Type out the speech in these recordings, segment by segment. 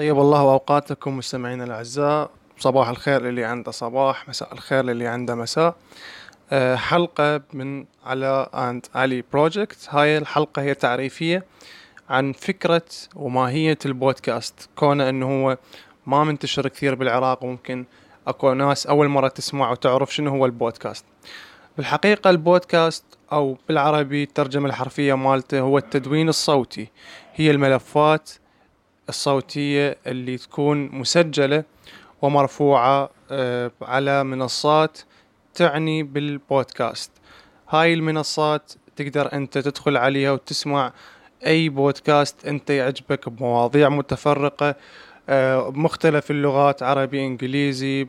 طيب الله أوقاتكم مستمعينا الأعزاء. صباح الخير للي عنده صباح مساء الخير للي عنده مساء. أه حلقة من علاء and علي project هاي الحلقة هي تعريفية عن فكرة وماهية البودكاست. كونه أنه هو ما منتشر كثير بالعراق وممكن أكو ناس أول مرة تسمع وتعرف شنو هو البودكاست. بالحقيقة البودكاست أو بالعربي الترجمة الحرفية مالته هو التدوين الصوتي. هي الملفات الصوتية اللي تكون مسجلة ومرفوعة آه، على منصات تعني بالبودكاست. هاي المنصات تقدر أنت تدخل عليها وتسمع أي بودكاست أنت يعجبك بمواضيع متفرقة آه، بمختلف اللغات عربي إنجليزي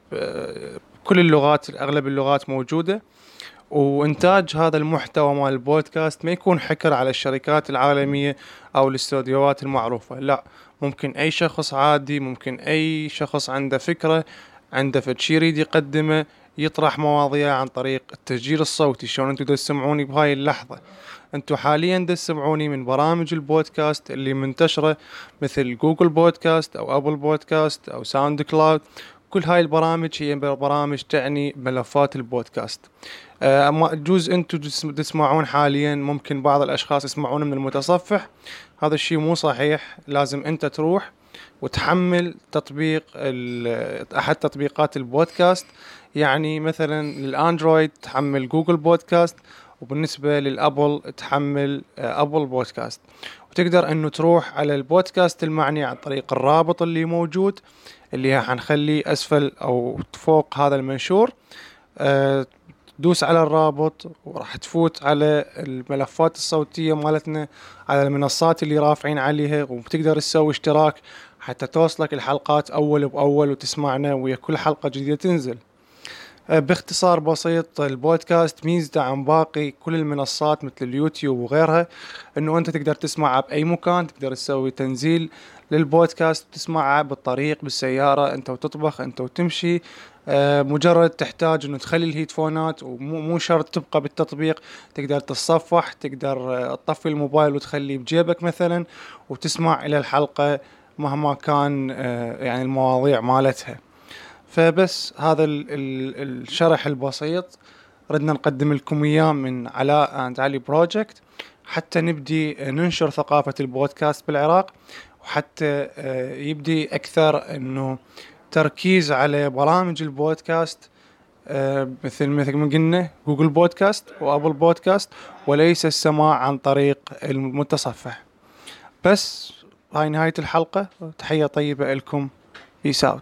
كل اللغات أغلب اللغات موجودة. وإنتاج هذا المحتوى مال البودكاست ما يكون حكر على الشركات العالمية أو الاستوديوهات المعروفة لا. ممكن أي شخص عادي ممكن أي شخص عنده فكرة عنده فد يريد يقدمه يطرح مواضيع عن طريق التسجيل الصوتي. شلون أنتم تسمعوني بهاي اللحظة؟ أنتم حاليا تسمعوني من برامج البودكاست اللي منتشرة مثل Google Podcasts أو Apple Podcasts أو SoundCloud كل هاي البرامج هي برامج تعني ملفات البودكاست. أه جوز أنتم تسمعون حاليا ممكن بعض الأشخاص يسمعون من المتصفح. هذا الشيء مو صحيح. لازم أنت تروح وتحمل تطبيق أحد تطبيقات البودكاست. يعني مثلا للأندرويد تحمل جوجل بودكاست وبالنسبة للأبل تحمل أبل بودكاست. وتقدر أنه تروح على البودكاست المعني عن طريق الرابط اللي موجود اللي حنخليه أسفل أو فوق هذا المنشور. أه دوس على الرابط وراح تفوت على الملفات الصوتية مالتنا على المنصات اللي رافعين عليها وبتقدر تسوي اشتراك حتى توصلك الحلقات أول بأول وتسمعنا ويا كل حلقة جديدة تنزل. باختصار بسيط البودكاست ميزته عن باقي كل المنصات مثل اليوتيوب وغيرها إنه أنت تقدر تسمعها باي مكان تقدر تسوي تنزيل للبودكاست تسمعها بالطريق بالسيارة أنت وتطبخ أنت وتمشي. آه، مجرد تحتاج إنه تخلي ال headphoneات ومو شرط تبقى بالتطبيق تقدر تتصفح تقدر آه، تطفي الموبايل وتخليه بجيبك مثلا وتسمع إلى الحلقة مهما كان آه، يعني المواضيع مالتها. فبس هذا الشرح البسيط. ردنا نقدم لكم إياه من علاء and علي project حتى نبدي ننشر ثقافة البودكاست بالعراق وحتى يبدي أكثر إنه تركيز على برامج البودكاست آه، مثل مثل ما قلنا Google Podcasts و Apple Podcasts وليس السماع عن طريق المتصفح. بس هاي نهاية الحلقة. تحية طيبة لكم. peace out